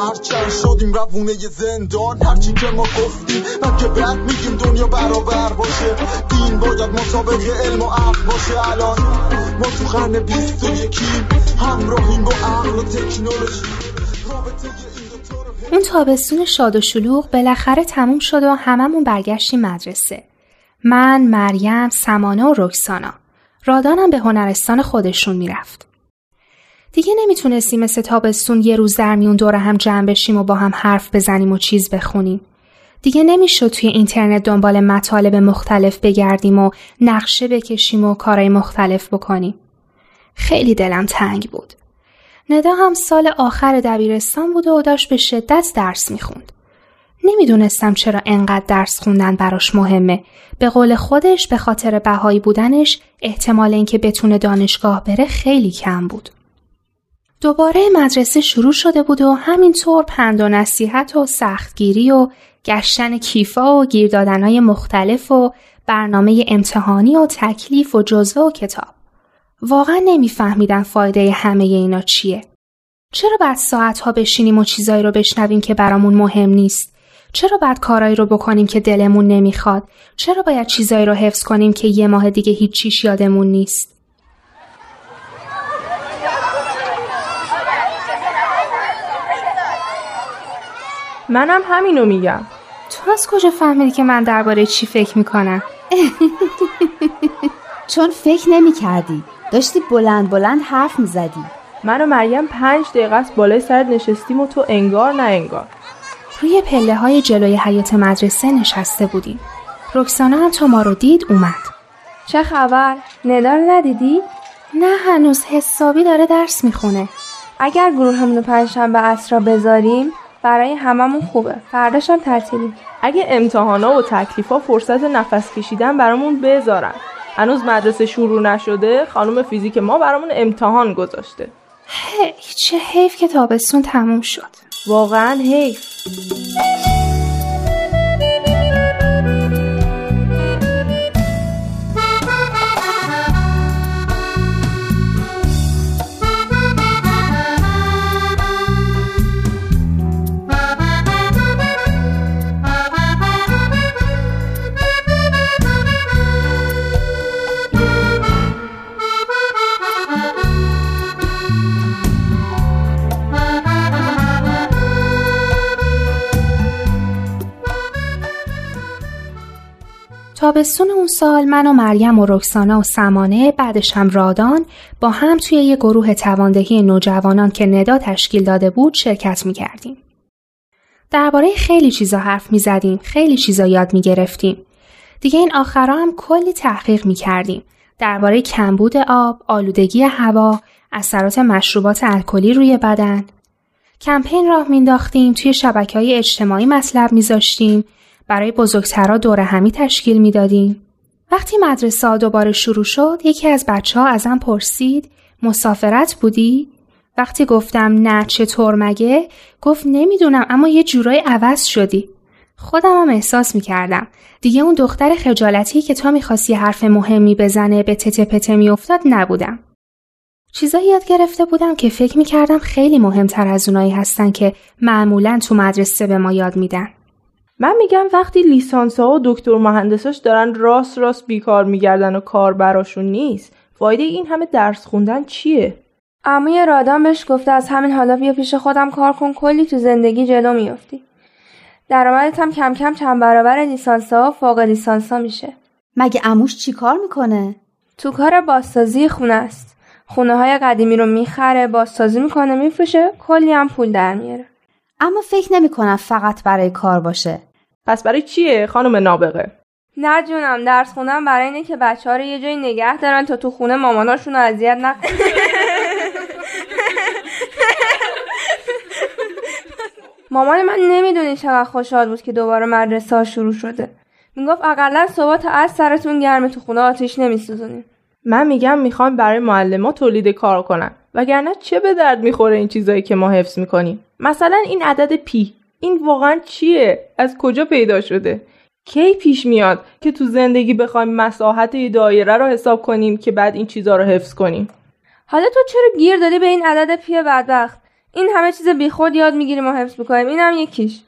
هرچند شدیم روونه زندان هرچی که ما گفتیم من که بعد میگیم دنیا برابر باشه دین باید مسابق علم و عقل باشه الان ما تو قرن بیست و یکیم همراهیم با عقل و تکنولوژی اون تابستون شاد و شلوغ بالاخره تموم شد و هممون برگشتیم مدرسه. من، مریم، سمانه و رکسانا. رادانم به هنرستان خودشون می‌رفت. دیگه نمی‌تونستیم مثل تابستون یه روز در میون دور هم جمع بشیم و با هم حرف بزنیم و چیز بخونیم. دیگه نمی‌شد توی اینترنت دنبال مطالب مختلف بگردیم و نقشه بکشیم و کارهای مختلف بکنیم. خیلی دلم تنگ بود. ندا هم سال آخر دبیرستان بود و داشت به شدت درس می‌خوند. نمی‌دونستم چرا انقدر درس خوندن براش مهمه. به قول خودش به خاطر بهایی بودنش احتمال اینکه بتونه دانشگاه بره خیلی کم بود. دوباره مدرسه شروع شده بود و همینطور پند و نصیحت و سختگیری و گشتن کیفا و گیر دادنهای مختلف و برنامه امتحانی و تکلیف و جزوه و کتاب. واقعا نمیفهمیدم فایده همه اینا چیه. چرا بعد ساعتها بشینیم و چیزایی رو بشنویم که برامون مهم نیست؟ چرا بعد کارایی رو بکنیم که دلمون نمی‌خواد؟ چرا باید چیزایی رو حفظ کنیم که یه ماه دیگه هیچ چیش یادمون نیست؟ منم همینو میگم تو از کجا فهمیدی که من درباره چی فکر می‌کنم؟ چون فکر نمی کردی. داشتی بلند بلند حرف می زدی. من و مریم پنج دقیقه است بالای سرت نشستیم و تو انگار نه انگار روی پله های جلوی حیات مدرسه نشسته بودیم. رکسانا هم تا ما رو دید اومد. چه خبر؟ ندا رو ندیدی؟ نه هنوز حسابی داره درس می‌خونه. اگر گروه همونو پنجشنبه اسرا بذاریم برای هممون خوبه. فرداش هم تعطیلی. اگه امتحانا و تکلیفا فرصت نفس کشیدن برامون بذارن هنوز مدرسه شروع نشده خانم فیزیک ما برامون امتحان گذاشته هی چه حیف که تابستون تموم شد. واقعا حیف تابستون اون سال من و مریم و رکسانا و سمانه بعدش هم رادان با هم توی یه گروه تواندهی نوجوانان که ندا تشکیل داده بود شرکت می کردیم. درباره خیلی چیزا حرف می زدیم، خیلی چیزا یاد می گرفتیم. دیگه این آخرا هم کلی تحقیق می کردیم. درباره کمبود آب، آلودگی هوا، اثرات مشروبات الکلی روی بدن. کمپین راه مینداختیم، توی شبکه های اجتماعی مطلب میذاشتیم، برای بزرگترها دور همی تشکیل می‌دادیم. وقتی مدرسه دوباره شروع شد یکی از بچه ها ازم پرسید مسافرت بودی؟ وقتی گفتم نه چطور مگه گفت نمی‌دونم اما یه جورای عوض شدی. خودم هم احساس می‌کردم. دیگه اون دختر خجالتی که تا می‌خواستی حرف مهمی بزنه به تته پته میافتاد نبودم. چیزایی یاد گرفته بودم که فکر می‌کردم خیلی مهمتر از اونایی هستن که معمولا تو مدرسه به ما یاد میدن. من میگم وقتی لیسانس ها و دکتر مهندساش دارن راست راست بیکار میگردن و کار براشون نیست فایده این همه درس خوندن چیه؟ عموی رادان بهش گفته از همین حالا بیا پیش خودم کار کن کلی تو زندگی جلو میافتی. درآمدت هم کم کم چند برابر لیسانس ها و فوق لیسانس ها میشه. مگه اموش چی کار می‌کنه؟ تو کار بازسازی خونه است. خونه های قدیمی رو می‌خره، بازسازی می‌کنه، میفروشه، کلی هم پول در میاره. اما فکر نمی کنم فقط برای کار باشه. پس برای چیه خانم نابغه؟ نه جونم درس خوندن برای اینه که بچه ها رو یه جایی نگه دارن تا تو خونه ماماناشون رو اذیت نکنن. مامان من نمی‌دونی چقدر خوشحال بود که دوباره مدرسه ها شروع شده. می‌گفت اقلا صبح تا از سرتون گرمه تو خونه آتیش نمیسوزونیم من میگم می‌خوام برای معلما تولید کار کنن. وگرنه چه به درد می‌خوره این چیزایی که ما حفظ می‌کنیم؟ مثلا این عدد پی. این واقعا چیه؟ از کجا پیدا شده؟ کی پیش میاد که تو زندگی بخوایم مساحت دایره رو حساب کنیم که بعد این چیزها رو حفظ کنیم؟ حالا تو چرا گیر دادی به این عدد پی بدبخت؟ این همه چیز بیخود یاد می‌گیریم و حفظ می‌کنیم. اینم یکیش.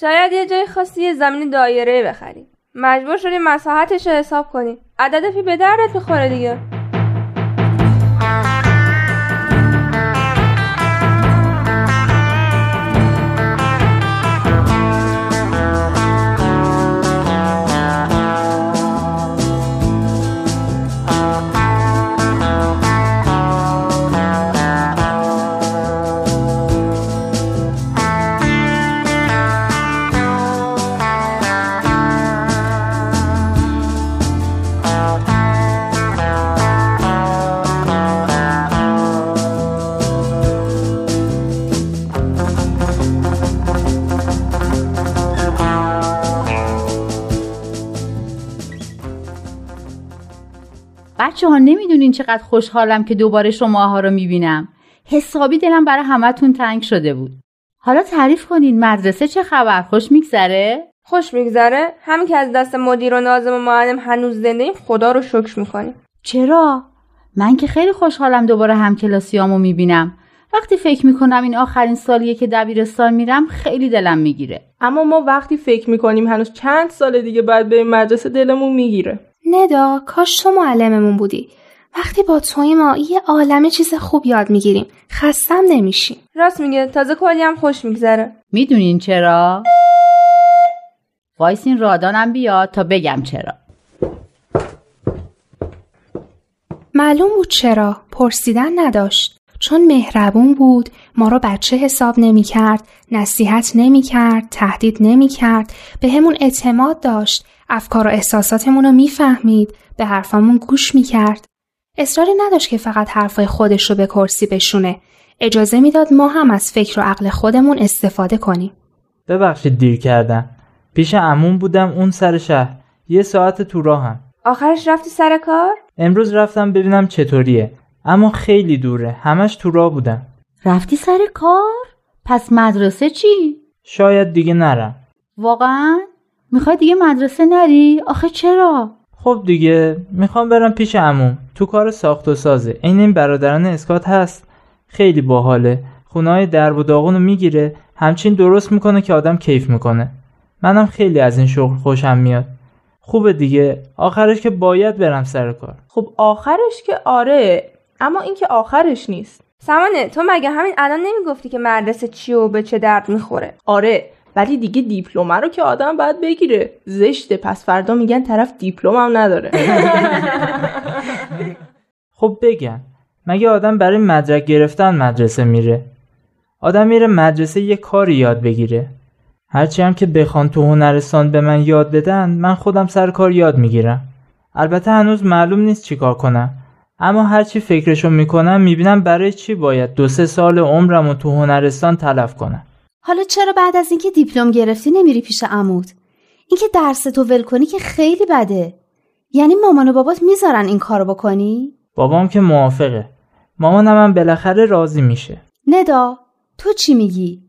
شاید یه جای خاصی یه زمین دایره بخریم. مجبور شدیم مساحتش رو حساب کنیم. عدد پی به دردت می‌خوره دیگه. بچه ها نمی‌دونین چقدر خوشحالم که دوباره شماها رو می‌بینم. حسابی دلم برای همتون تنگ شده بود. حالا تعریف کنین مدرسه چه خبر؟ خوش میگذره؟ خوش میگذره. همین که از دست مدیر و نازم و معلم هنوز زنده ایم خدا رو شکر می‌کنیم. چرا؟ من که خیلی خوشحالم دوباره همکلاسیامو می‌بینم. وقتی فکر می‌کنم این آخرین سالیه که دبیرستان میرم خیلی دلم می‌گیره. اما ما وقتی فکر می‌کنیم هنوز چند سال دیگه بعد به مدرسه دلمون می‌گیره. ندا کاش تو معلممون بودی. وقتی با توی ما یه عالمه چیز خوب یاد می‌گیریم خستم نمیشیم. راست میگه تازه کلی هم خوش میگذره. می‌دونین چرا؟ وایسین رادانم بیاد تا بگم چرا. معلوم بود چرا پرسیدن نداشت. چون مهربون بود ما رو بچه حساب نمی کرد نصیحت نمی کرد تهدید نمی کرد به همون اعتماد داشت افکار و احساساتمون رو می‌فهمید به حرفامون گوش می‌کرد. اصراری نداشت که فقط حرفای خودش رو به کرسی بشونه. اجازه می‌داد ما هم از فکر و عقل خودمون استفاده کنیم. ببخشید دیر کردم. پیش عموم بودم اون سر شهر. یه ساعت تو راهم. آخرش رفتی سر کار؟ امروز رفتم ببینم چطوریه. اما خیلی دوره. همش تو راه بودم. رفتی سر کار؟ پس مدرسه چی؟ شاید دیگه نرم. واقعا؟ می‌خوای دیگه مدرسه نری؟ آخه چرا؟ خب دیگه می‌خوام برم پیش عموم. تو کار ساخت و سازه. این این برادران اسکات هست. خیلی باحاله. خونه درب و داغونو می‌گیره. همچین درست می‌کنه که آدم کیف می‌کنه. منم خیلی از این شغل خوشم میاد. خوبه دیگه. آخرش که باید برم سر کار. خب آخرش که آره. اما این که آخرش نیست. سمانه تو مگه همین الان نمی‌گفتی که مدرسه چی و به چه درد می‌خوره؟ آره ولی دیگه دیپلم رو که آدم باید بگیره. زشته پس فردا میگن طرف دیپلم هم نداره. خب بگم مگه آدم برای مدرک گرفتن مدرسه میره؟ آدم میره مدرسه یه کاری یاد بگیره. هرچی هم که بخوان تو هنرستان به من یاد بدن من خودم سر کار یاد می‌گیرم. البته هنوز معلوم نیست چیکار کنم. اما هرچی فکرشو می‌کنم می‌بینم برای چی باید دو سه سال عمرم تو هنرستان تلف کنم؟ حالا چرا بعد از اینکه دیپلم گرفتی نمیری پیش عمود؟ اینکه درس تو ول کنی که خیلی بده. یعنی مامان و بابات می‌ذارن این کارو بکنی؟ بابام که موافقه. مامانم هم بالاخره راضی میشه. ندا تو چی میگی؟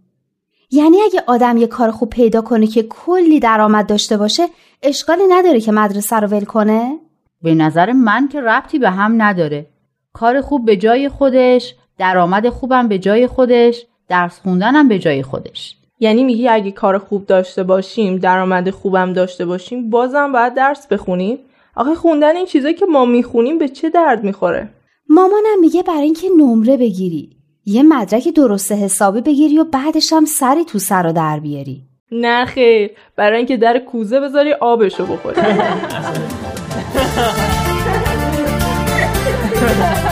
یعنی اگه آدم یه کار خوب پیدا کنه که کلی درآمد داشته باشه اشکالی نداره که مدرسه رو ول کنه؟ به نظر من که ربطی به هم نداره. کار خوب به جای خودش درآمد خوبم به جای خودش درس خوندنم به جای خودش. یعنی میگی اگه کار خوب داشته باشیم درآمد خوبم داشته باشیم بازم باید درس بخونیم؟ آخه خوندن این چیزایی که ما می‌خونیم به چه درد می‌خوره؟ مامانم میگه برای اینکه نمره بگیری. یه مدرک درست حسابی بگیری و بعدش هم سری تو سر و در بیاری. نه خیر. برای اینکه در کوزه بذاری آبشو بخوری.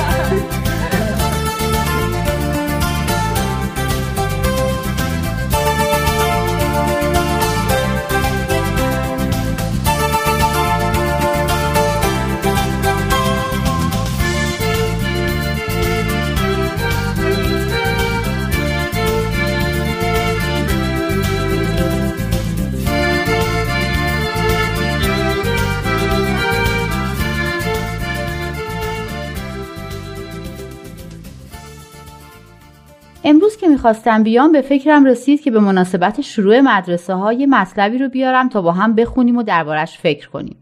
می‌خواستم بیام به فکرم رسید که به مناسبت شروع مدرسه ها یه مطلبی رو بیارم تا با هم بخونیم و دربارش فکر کنیم.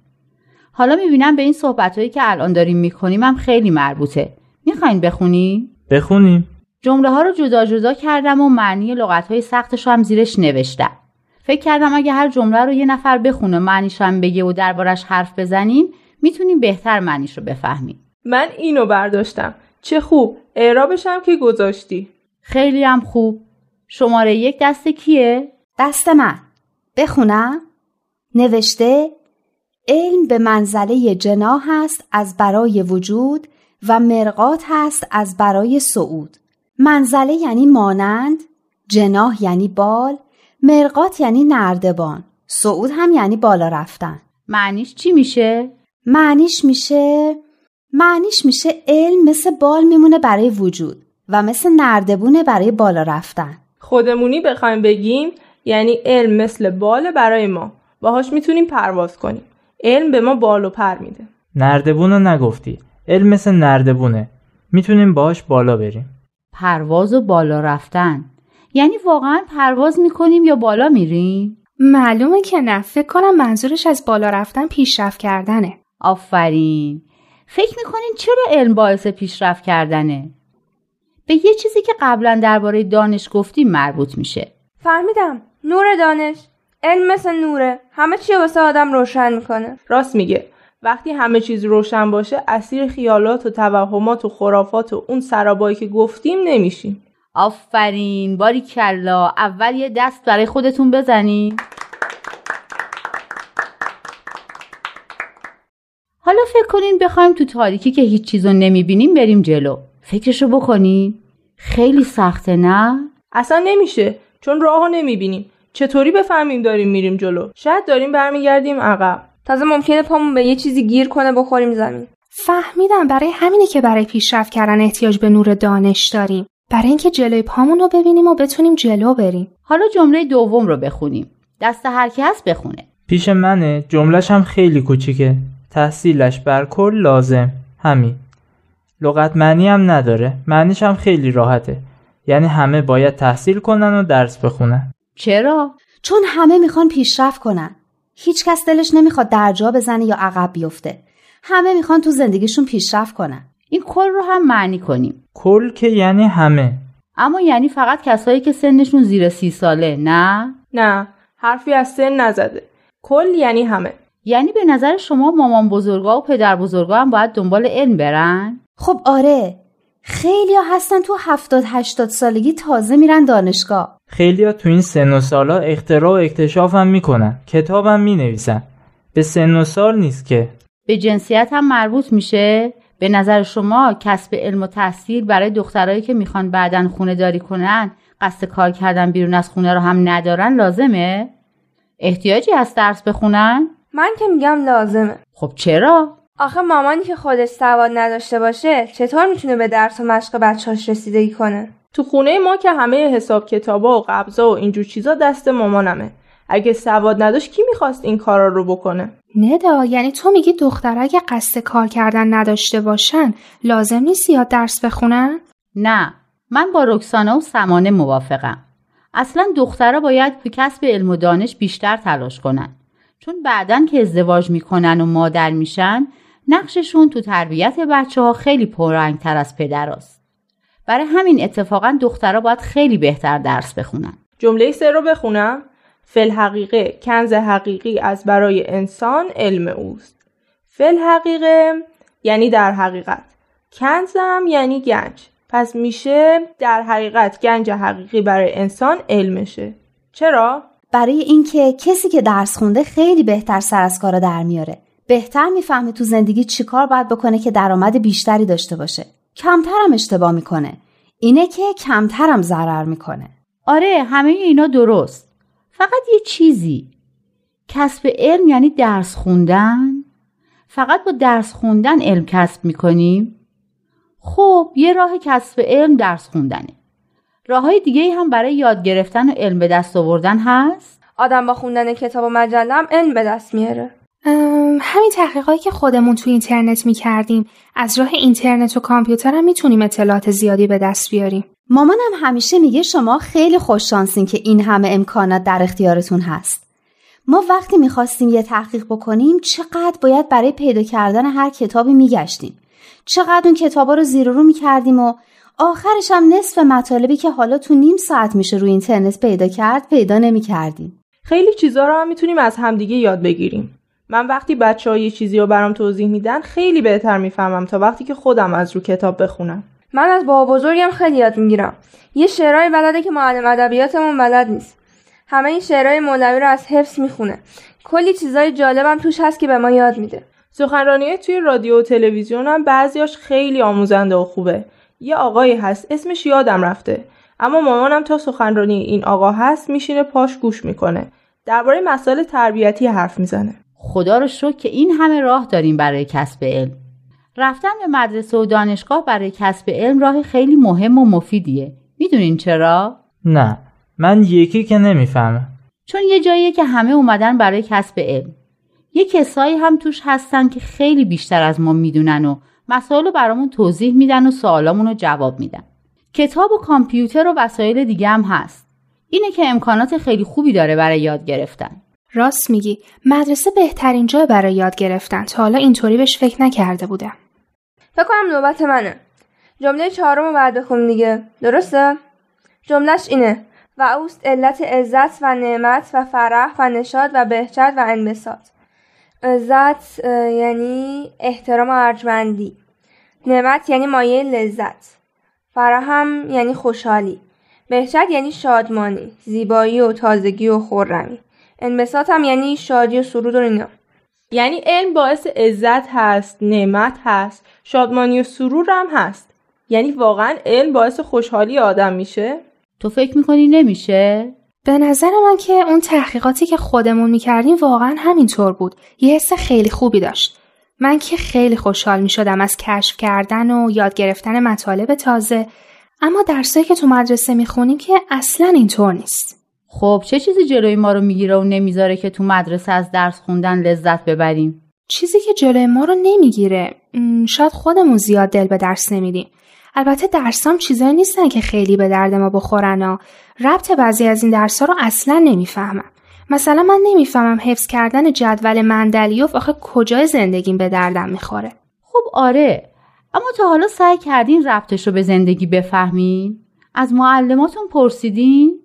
حالا می‌بینم به این صحبت هایی که الان داریم می‌کنیم هم خیلی مربوطه. می‌خواین بخونیم؟ بخونیم جمله ها رو جدا جدا کردم و معنی لغت های سختش رو هم زیرش نوشتم. فکر کردم اگه هر جمله رو یه نفر بخونه معنیش هم بگه و دربارش حرف بزنیم می‌تونیم بهتر معنیش رو بفهمیم. من اینو برداشتم چه خوب اعرابش هم که گذاشتی خیلی هم خوب. شماره یک دست کیه؟ دست من بخونم نوشته علم به منزله جناح است از برای وجود و مرقات هست از برای صعود منزله یعنی مانند جناح یعنی بال مرقات یعنی نردبان صعود هم یعنی بالا رفتن معنیش چی میشه؟ معنیش میشه معنیش میشه علم مثل بال میمونه برای وجود و مثل نردبونه برای بالا رفتن. خودمونی بخوایم بگیم یعنی علم مثل بال برای ما. باهاش می‌تونیم پرواز کنیم. علم به ما بال و پر میده. نردبون رو نگفتی. علم مثل نردبونه. می‌تونیم باهاش بالا بریم. پرواز و بالا رفتن. یعنی واقعا پرواز می‌کنیم یا بالا میریم؟ معلومه که نه. فکر کنم منظورش از بالا رفتن پیشرفت کردنه. آفرین. فکر می‌کنین چرا علم باعث پیشرفت کردنه؟ به یه چیزی که قبلا درباره دانش گفتیم مربوط میشه. فهمیدم. نور دانش. علم مثل نوره. همه چی رو واسه آدم روشن می‌کنه. راست میگه. وقتی همه چیز روشن باشه اسیر خیالات و توهمات و خرافات و اون سرابایی که گفتیم نمیشیم. آفرین. باری کلا. اول یه دست برای خودتون بزنین. حالا فکر کنین بخوایم تو تاریکی که هیچ چیزو نمی‌بینیم بریم جلو. فکرشو بکنین خیلی سخته نه؟ اصلا نمیشه چون راهو نمی‌بینیم. چطوری بفهمیم داریم میریم جلو؟ شاید داریم برمیگردیم عقب. تازه ممکنه پامون به یه چیزی گیر کنه بخوریم زمین. فهمیدم برای همینه که برای پیشرفت کردن احتیاج به نور دانش داریم. برای اینکه جلوی پامون رو ببینیم و بتونیم جلو بریم. حالا جمله دوم رو بخونیم. دست هر کی هست بخونه. پیش منه جملش هم خیلی کوچیکه. تحصیلش بر کل لازم. همین. لغت معنی هم نداره. معنیش هم خیلی راحته. یعنی همه باید تحصیل کنن و درس بخونن. چرا؟ چون همه می‌خوان پیشرفت کنن. هیچ کس دلش نمی‌خواد در جا بزنه یا عقب بیفته. همه می‌خوان تو زندگیشون پیشرفت کنن. این کل رو هم معنی کنیم. کل که یعنی همه. اما یعنی فقط کسایی که سنشون زیر سی ساله نه؟ نه حرفی از سن نزده. کل یعنی همه. یعنی به نظر شما مامان بزرگا و پدر بزرگا هم باید دنبال علم برن؟ خب آره خیلی ها هستن تو هفتاد هشتاد سالگی تازه میرن دانشگاه خیلیا تو این سن و سالا اختراع و اکتشاف هم می‌کنن کتاب هم می‌نویسن به سن و سال نیست که به جنسیت هم مربوط میشه؟ به نظر شما کسب علم و تحصیل برای دخترایی که می‌خوان بعدن خونه داری کنن قصد کار کردن بیرون از خونه رو هم ندارن لازمه؟ احتیاجی هست درس بخونن؟ من که میگم لازمه خب چرا؟ آخه مامانی که خودش سواد نداشته باشه چطور می‌تونه به درس و مشق بچهاش رسیدگی کنه؟ تو خونه ما که همه حساب کتابا و قبضا و اینجور چیزا دست مامانمه. اگه سواد نداشت کی می‌خواست این کارا رو بکنه؟ ندا یعنی تو میگی دخترها اگه قصد کار کردن نداشته باشن لازم نیست زیاد درس بخونن؟ نه من با رکسانا و سمانه موافقم. اصلا دخترها باید تو کسب علم و دانش بیشتر تلاش کنن. چون بعدن که ازدواج می‌کنن و مادر میشن نقششون تو تربیت بچه ها خیلی پررنگتر از پدراست برای همین اتفاقا دخترها باید خیلی بهتر درس بخونن. جمله سه رو بخونم. فل حقیقه کنز حقیقی از برای انسان علم اوست. فل حقیقه یعنی در حقیقت. کنزم یعنی گنج. پس میشه در حقیقت گنج حقیقی برای انسان علمشه. چرا؟ برای اینکه کسی که درس خونده خیلی بهتر سر از کارا در میاره. بهتر می‌فهمه تو زندگی چیکار باید بکنه که درآمد بیشتری داشته باشه. کمترم اشتباه می‌کنه. اینه که کمترم ضرر می‌کنه. آره همه اینا درست. فقط یه چیزی. کسب علم یعنی درس خوندن. فقط با درس خوندن علم کسب می‌کنیم. خب یه راه کسب علم درس خوندنه. راه های دیگه هم برای یاد گرفتن و علم به دست آوردن هست؟ آدم با خوندن کتاب و مجله هم علم به دست میاره. همین تحقیقاتی که خودمون تو اینترنت می‌کردیم از راه اینترنت و کامپیوتر هم می‌تونیم اطلاعات زیادی به دست بیاریم مامانم همیشه میگه شما خیلی خوششانسین که این همه امکانات در اختیارتون هست. ما وقتی می‌خواستیم یه تحقیق بکنیم چقدر باید برای پیدا کردن هر کتابی میگشتیم. چقدر اون کتابا رو زیر رو می‌کردیم و آخرش هم نصف مطالبی که حالا تو نیم ساعت میشه روی اینترنت پیدا کرد پیدا نمی‌کردیم. خیلی چیزا رو هم می‌تونیم از همدیگه یاد بگیریم. من وقتی بچه ها یه چیزی رو برام توضیح میدن خیلی بهتر می‌فهمم تا وقتی که خودم از رو کتاب بخونم. من از بابا بزرگم خیلی یاد می‌گیرم. یه شعرهای بلده که معلم ادبیاتمون بلد نیست. همه این شعرهای مولوی رو از حفظ می‌خونه. کلی چیزای جالبم توش هست که به ما یاد میده. سخنرانی توی رادیو و تلویزیون هم بعضیاش خیلی آموزنده و خوبه. یه آقایی هست اسمش یادم رفته. اما مامانم تا سخنرانی این آقا هست میشینه پاش گوش می‌کنه. درباره مسائل تربیتی حرف می‌زنه. خدا رو شکر که این همه راه داریم برای کسب علم. رفتن به مدرسه و دانشگاه برای کسب علم راه خیلی مهم و مفیدیه. می‌دونین چرا؟ نه من یکی که نمی‌فهمم. چون یه جاییه که همه اومدن برای کسب علم. یه کسایی هم توش هستن که خیلی بیشتر از ما می‌دونن و مسائل رو برامون توضیح میدن و سوالامون رو جواب میدن. کتاب و کامپیوتر و وسایل دیگه هم هست. اینه که امکانات خیلی خوبی داره برای یاد گرفتن. راست میگی. مدرسه بهترین جای برای یاد گرفتن. تا حالا اینطوری بهش فکر نکرده بودم. فکر کنم نوبت منه. جمله چهارم رو بعد بخونیم دیگه. درسته؟ جملهش اینه. و اوست علت عزت و نعمت و فرح و نشاد و بهجت و انبساط. عزت یعنی احترام و ارجمندی. نعمت یعنی مایه لذت. فرح هم یعنی خوشحالی. بهجت یعنی شادمانی زیبایی و تازگی و خورمی انبساط هم یعنی شادی و سرود و اینا. یعنی علم باعث عزت هست نعمت هست شادمانی و سرور هم هست. یعنی واقعا علم باعث خوشحالی آدم میشه. تو فکر می‌کنی نمیشه؟ به نظر من که اون تحقیقاتی که خودمون می‌کردیم واقعا همینطور بود. یه حس خیلی خوبی داشت. من که خیلی خوشحال می‌شدم از کشف کردن و یاد گرفتن مطالب تازه. اما درسایی که تو مدرسه می‌خونیم که اصلا اینطور نیست. خب چه چیزی جلوی ما رو می‌گیره و نمی‌ذاره که تو مدرسه از درس خوندن لذت ببریم؟ چیزی که جلوی ما رو نمی‌گیره. شاید خودمون زیاد دل به درس نمیدیم. البته درسام چیزایی نیستن که خیلی به درد ما بخورن و ربط بعضی از این درسا رو اصلا نمی‌فهمم. مثلا من نمی‌فهمم حفظ کردن جدول مندلیوف آخه کجای زندگیم به دردم می‌خوره. خب آره اما تا حالا سعی کردین ربطش رو به زندگی بفهمین؟ از معلماتون پرسیدین؟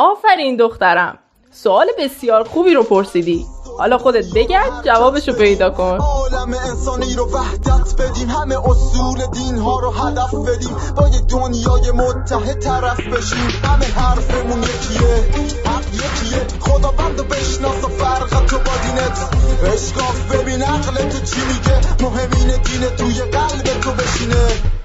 آفرین دخترم. سوال بسیار خوبی رو پرسیدی. حالا خودت بگرد جوابشو پیدا کن. عالم انسانی رو وحدت بدیم. همه اصول دین ها رو هدف بدیم. با یه دنیای متحد طرف بشیم. همه حرفمون یکیه. حق یکیه. خدا بند و بشناس و فرق تو با دینت. اشکاف ببین عقل تو چی میگه. مهمین دین توی قلب تو بشینه.